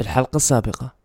في الحلقة السابقة.